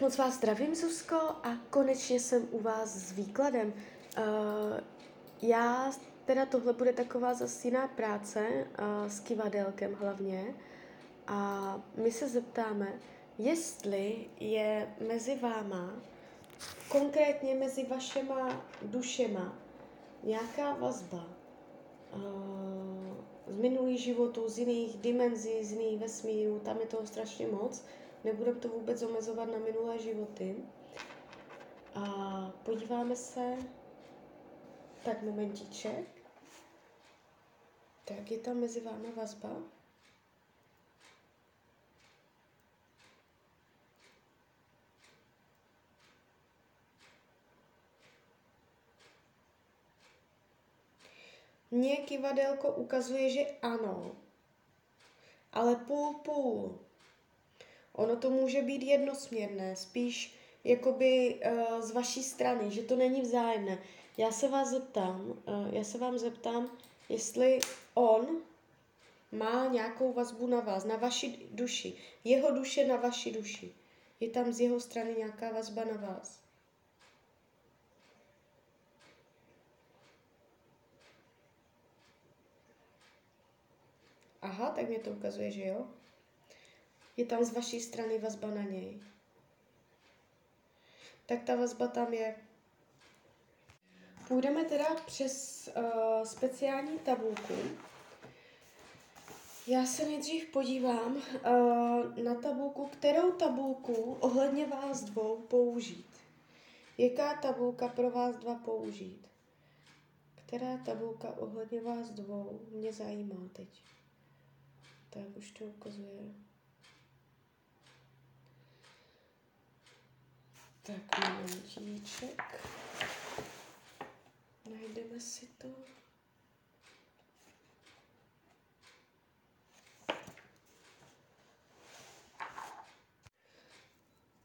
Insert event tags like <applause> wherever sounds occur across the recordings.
Moc vás zdravím, Zuzko, a konečně jsem u vás s výkladem. Uh, já, teda tohle bude taková zase jiná práce, uh, s kivadelkem hlavně, a my se zeptáme, jestli je mezi váma, konkrétně mezi vašema dušema, nějaká vazba uh, z minulých životů, z jiných dimenzí, z jiných vesmírů, tam je toho strašně moc, nebudeme to vůbec omezovat na minulé životy. A podíváme se, tak momentíček, tak je tam mezi vámi vazba. Mně kivadelko ukazuje, že ano, ale půl půl. Ono to může být jednosměrné, spíš jakoby uh, z vaší strany, že to není vzájemné. Já se vás zeptám, uh, já se vám zeptám, jestli on má nějakou vazbu na vás, na vaši duši. Jeho duše na vaši duši. Je tam z jeho strany nějaká vazba na vás. Aha, tak mě to ukazuje, že jo. Je tam z vaší strany vazba na něj. Tak ta vazba tam je. Půjdeme teda přes uh, speciální tabulku. Já se nejdřív podívám uh, na tabulku, kterou tabulku ohledně vás dvou použít. Jaká tabulka pro vás dva použít? Která tabulka ohledně vás dvou mě zajímá teď? Tak už to ukazuje. Tak momentíček. Najdeme si to.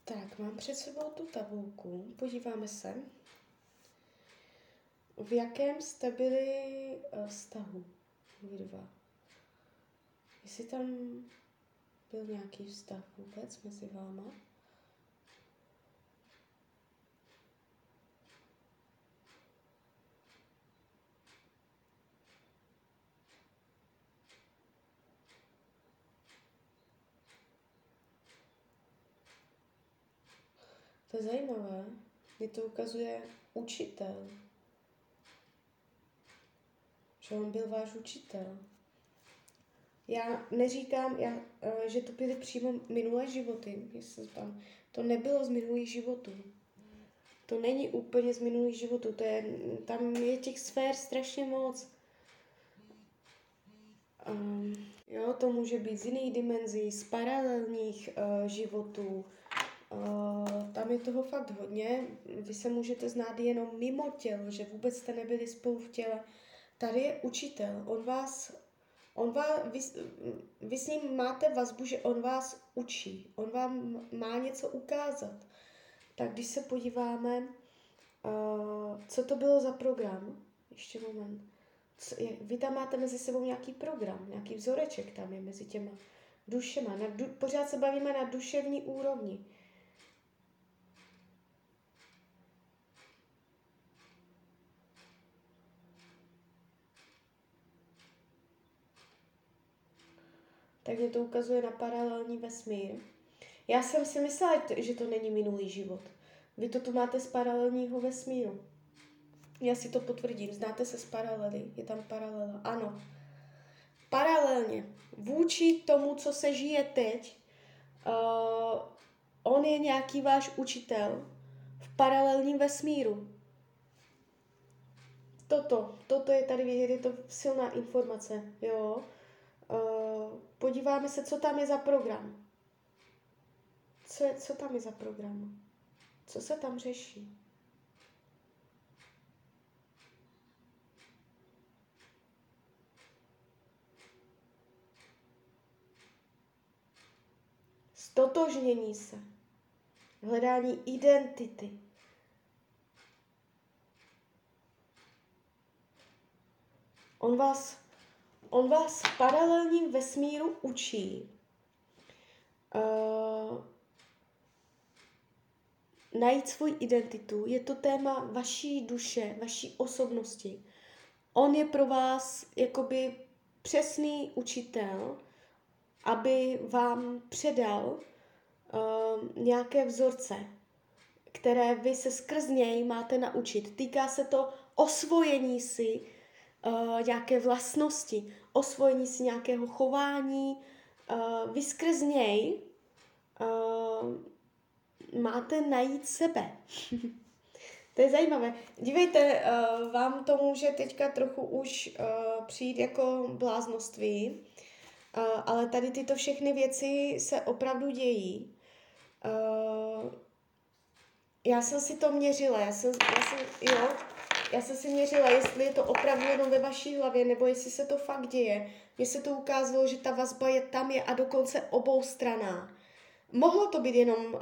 Tak, mám před sebou tu tabulku. Podíváme se, v jakém jste byli uh, vztahu vy dva. Jestli tam byl nějaký vztah vůbec mezi váma. To je zajímavé. Mě to ukazuje učitel. Že on byl váš učitel. Já neříkám, já, eh, že to byly přímo minulé životy, tam. To nebylo z minulých životů. To není úplně z minulých životů, to je, tam je těch sfér strašně moc. Um, jo, to může být z jiných dimenzí, z paralelních uh, životů, tam je toho fakt hodně. Vy se můžete znát jenom mimo tělo, že vůbec jste nebyli spolu v těle. Tady je učitel. On vás, on vás, vy, vy s ním máte vazbu, že on vás učí. On vám má něco ukázat. Tak když se podíváme, co to bylo za program, ještě moment. Co, je, vy tam máte mezi sebou nějaký program, nějaký vzoreček tam je mezi těma dušema. Na du, pořád se bavíme na duševní úrovni. Tak to ukazuje na paralelní vesmír. Já jsem si myslela, že to není minulý život. Vy to tu máte z paralelního vesmíru. Já si to potvrdím. Znáte se z paralely? Je tam paralela. Ano. Paralelně. Vůči tomu, co se žije teď, uh, on je nějaký váš učitel v paralelním vesmíru. Toto, toto je tady vidět, je to silná informace, jo. Podíváme se, co tam je za program. Co, je, co tam je za program? Co se tam řeší? Stotožnění se. Hledání identity. On vás on vás v paralelním vesmíru učí, uh, najít svou identitu, je to téma vaší duše, vaší osobnosti. On je pro vás jakoby přesný učitel, aby vám předal uh, nějaké vzorce, které vy se skrz něj máte naučit. Týká se to osvojení si uh, nějaké vlastnosti, osvojení si nějakého chování. Uh, vy skrz něj uh, máte najít sebe. <laughs> to je zajímavé. Dívejte, uh, vám to může teďka trochu už uh, přijít jako bláznoství, uh, ale tady tyto všechny věci se opravdu dějí. Uh, já jsem si to měřila, já jsem, já jsem, jo, já jsem si měřila, jestli je to opravdu jenom ve vaší hlavě, nebo jestli se to fakt děje. Mně se to ukázalo, že ta vazba je tam je a dokonce obou straná. Mohlo to být jenom uh,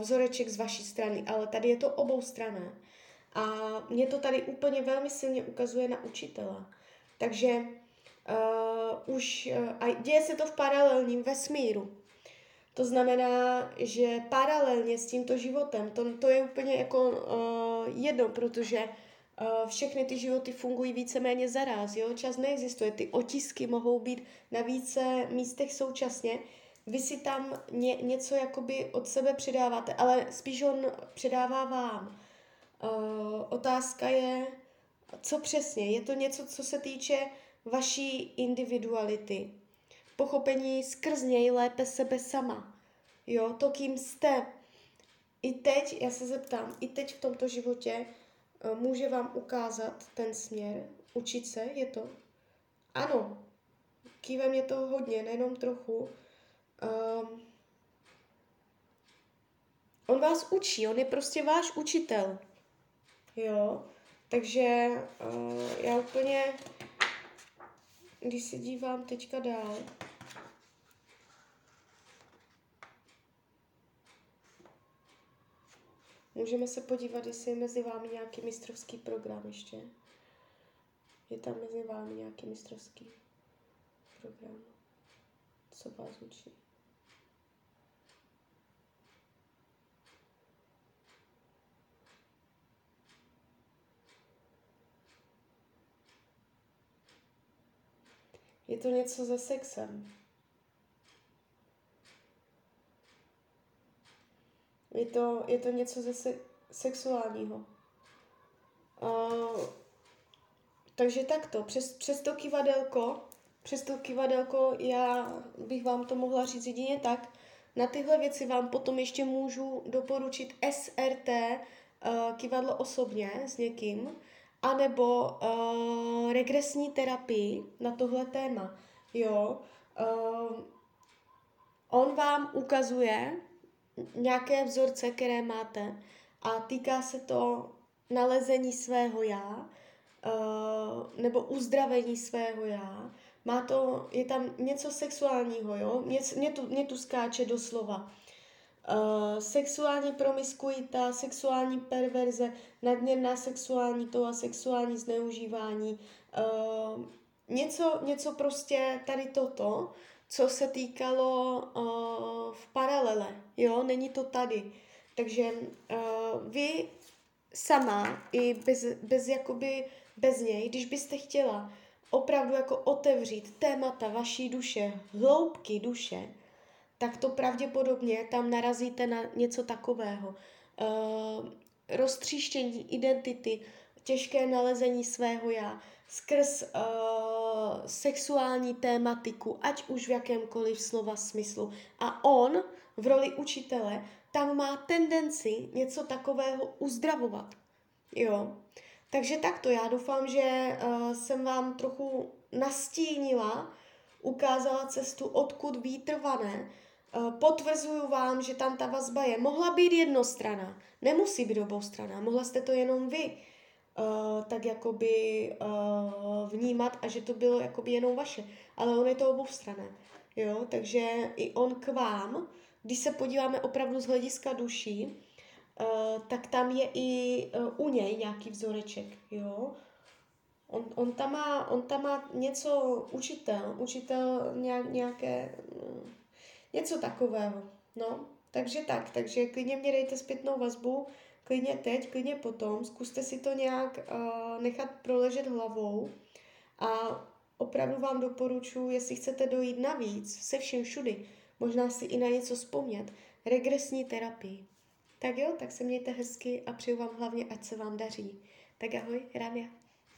vzoreček z vaší strany, ale tady je to obou straná. A mě to tady úplně velmi silně ukazuje na učitela. Takže uh, už, uh, a děje se to v paralelním vesmíru. To znamená, že paralelně s tímto životem, to, to je úplně jako uh, jedno, protože všechny ty životy fungují víceméně zaraz, jo? čas neexistuje, ty otisky mohou být na více místech současně, vy si tam ně, něco jakoby od sebe předáváte, ale spíš on předává vám. Uh, otázka je, co přesně, je to něco, co se týče vaší individuality, pochopení skrz něj lépe sebe sama. Jo, to, kým jste. I teď, já se zeptám, i teď v tomto životě může vám ukázat ten směr, učit se, je to? Ano, kývem je to hodně, nejenom trochu. Um, on vás učí, on je prostě váš učitel. Jo, takže uh, já úplně, když se dívám teďka dál, Můžeme se podívat, jestli je mezi vámi nějaký mistrovský program ještě. Je tam mezi vámi nějaký mistrovský program, co vás učí. Je to něco se sexem. Je to, je to něco ze se, sexuálního. Uh, takže takto, přes, přes to kivadelko, přes to kivadelko já bych vám to mohla říct jedině tak, na tyhle věci vám potom ještě můžu doporučit SRT, uh, kivadlo osobně s někým, anebo uh, regresní terapii na tohle téma. Jo, uh, on vám ukazuje, nějaké vzorce, které máte a týká se to nalezení svého já uh, nebo uzdravení svého já. Má to, je tam něco sexuálního, jo? Mě, mě, tu, mě tu skáče doslova. Uh, sexuální promiskuita, sexuální perverze, nadměrná sexuální to a sexuální zneužívání. Uh, něco, něco prostě tady toto co se týkalo uh, v paralele, jo, není to tady. Takže uh, vy sama i bez, bez jakoby bez něj, když byste chtěla opravdu jako otevřít témata vaší duše, hloubky duše, tak to pravděpodobně tam narazíte na něco takového. Uh, roztříštění identity, těžké nalezení svého já, skrz uh, sexuální tématiku, ať už v jakémkoliv slova smyslu. A on v roli učitele tam má tendenci něco takového uzdravovat. Jo. Takže takto, já doufám, že uh, jsem vám trochu nastínila, ukázala cestu, odkud výtrvané. Uh, potvrzuju vám, že tam ta vazba je. Mohla být jednostraná, nemusí být oboustraná, mohla jste to jenom vy uh, tak jakoby uh, vnímat a že to bylo jakoby jenom vaše. Ale on je to oboustranné. Jo, takže i on k vám, když se podíváme opravdu z hlediska duší, uh, tak tam je i uh, u něj nějaký vzoreček, jo. On, on, tam má, on tam má něco, učitel, učitel nějaké, něco takového, no. Takže tak, takže klidně mě dejte zpětnou vazbu, klidně teď, klidně potom, zkuste si to nějak uh, nechat proležet hlavou a opravdu vám doporučuji, jestli chcete dojít navíc, se vším všudy, možná si i na něco vzpomnět, regresní terapii. Tak jo, tak se mějte hezky a přeju vám hlavně, ať se vám daří. Tak ahoj, Rania.